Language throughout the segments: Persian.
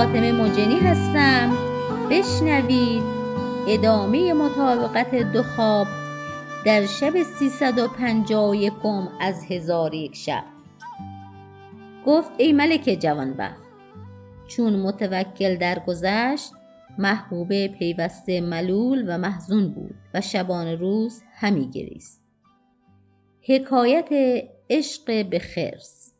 فاطمه مجنی هستم. بشنوید ادامه مطابقت دو خواب در شب سیصد و پنجاه و یکم از هزار یک شب. گفت ای ملک جوانبخت چون متوکل درگذشت محبوبه پیوسته ملول و محزون بود و شبان روز همی گریست. حکایت عشق به خرس.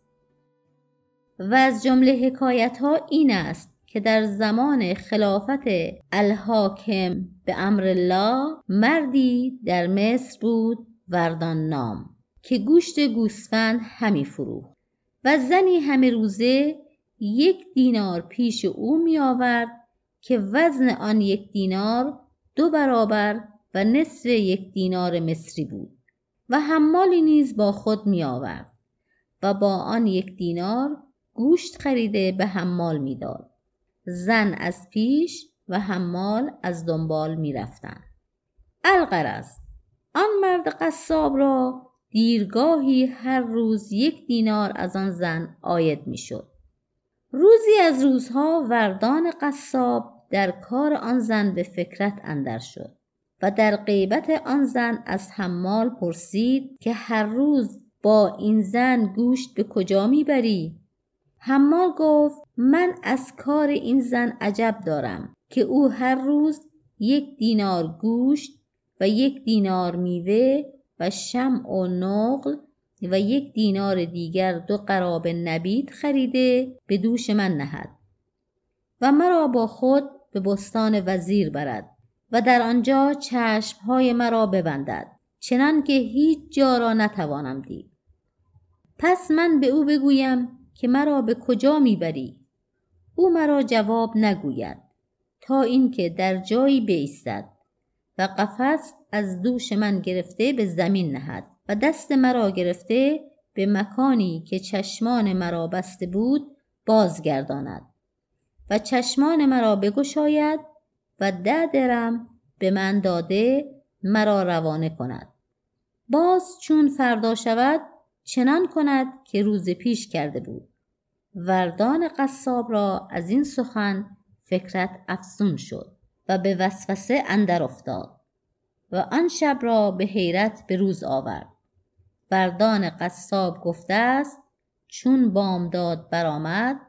و از جمله حکایت ها این است که در زمان خلافت الحاکم به امر الله مردی در مصر بود وردان نام که گوشت گوسفند همی فروخت و زنی همه روزه یک دینار پیش او می آورد که وزن آن یک دینار دو برابر و نصف یک دینار مصری بود و حمالی نیز با خود می آورد و با آن یک دینار گوشت خریده به حمال می‌داد زن از پیش و حمال از دنبال می رفتن. القرز آن مرد قصاب را دیرگاهی هر روز یک دینار از آن زن آید می شد. روزی از روزها وردان قصاب در کار آن زن به فکرت اندر شد و در غیبت آن زن از حمال پرسید که هر روز با این زن گوشت به کجا می‌بری حمال گفت من از کار این زن عجب دارم که او هر روز یک دینار گوشت و یک دینار میوه و شمع و نقل و یک دینار دیگر دو قراب نبید خریده به دوش من نهد و مرا با خود به بستان وزیر برد و در آنجا چشمهای مرا ببندد چنان که هیچ جا را نتوانم دید. پس من به او بگویم که مرا به کجا می‌بری؟ او مرا جواب نگوید تا اینکه در جایی بیستد و قفس از دوش من گرفته به زمین نهد و دست مرا گرفته به مکانی که چشمان مرا بسته بود بازگرداند و چشمان مرا بگشاید و ده درم به من داده مرا روانه کند. باز چون فردا شود چنان کند که روز پیش کرده بود. وردان قصاب را از این سخن فکرت افزون شد و به وسوسه اندر افتاد و آن شب را به حیرت به روز آورد. وردان قصاب گفته است چون بامداد برآمد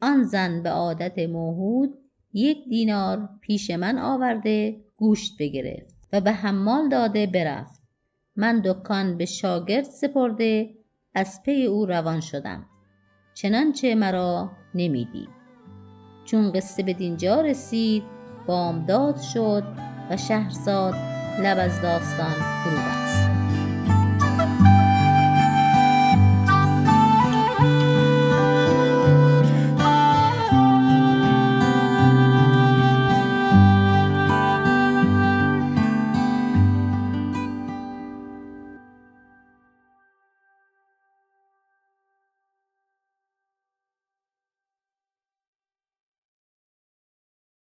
آن زن به عادت موهود یک دینار پیش من آورده گوشت بگرفت و به حمال داده برفت. من دکان به شاگرد سپرده از پی او روان شدم. چنانچه مرا نمی‌دید. چون قصه به دینجا رسید بامداد شد و شهرزاد لب از داستان فرو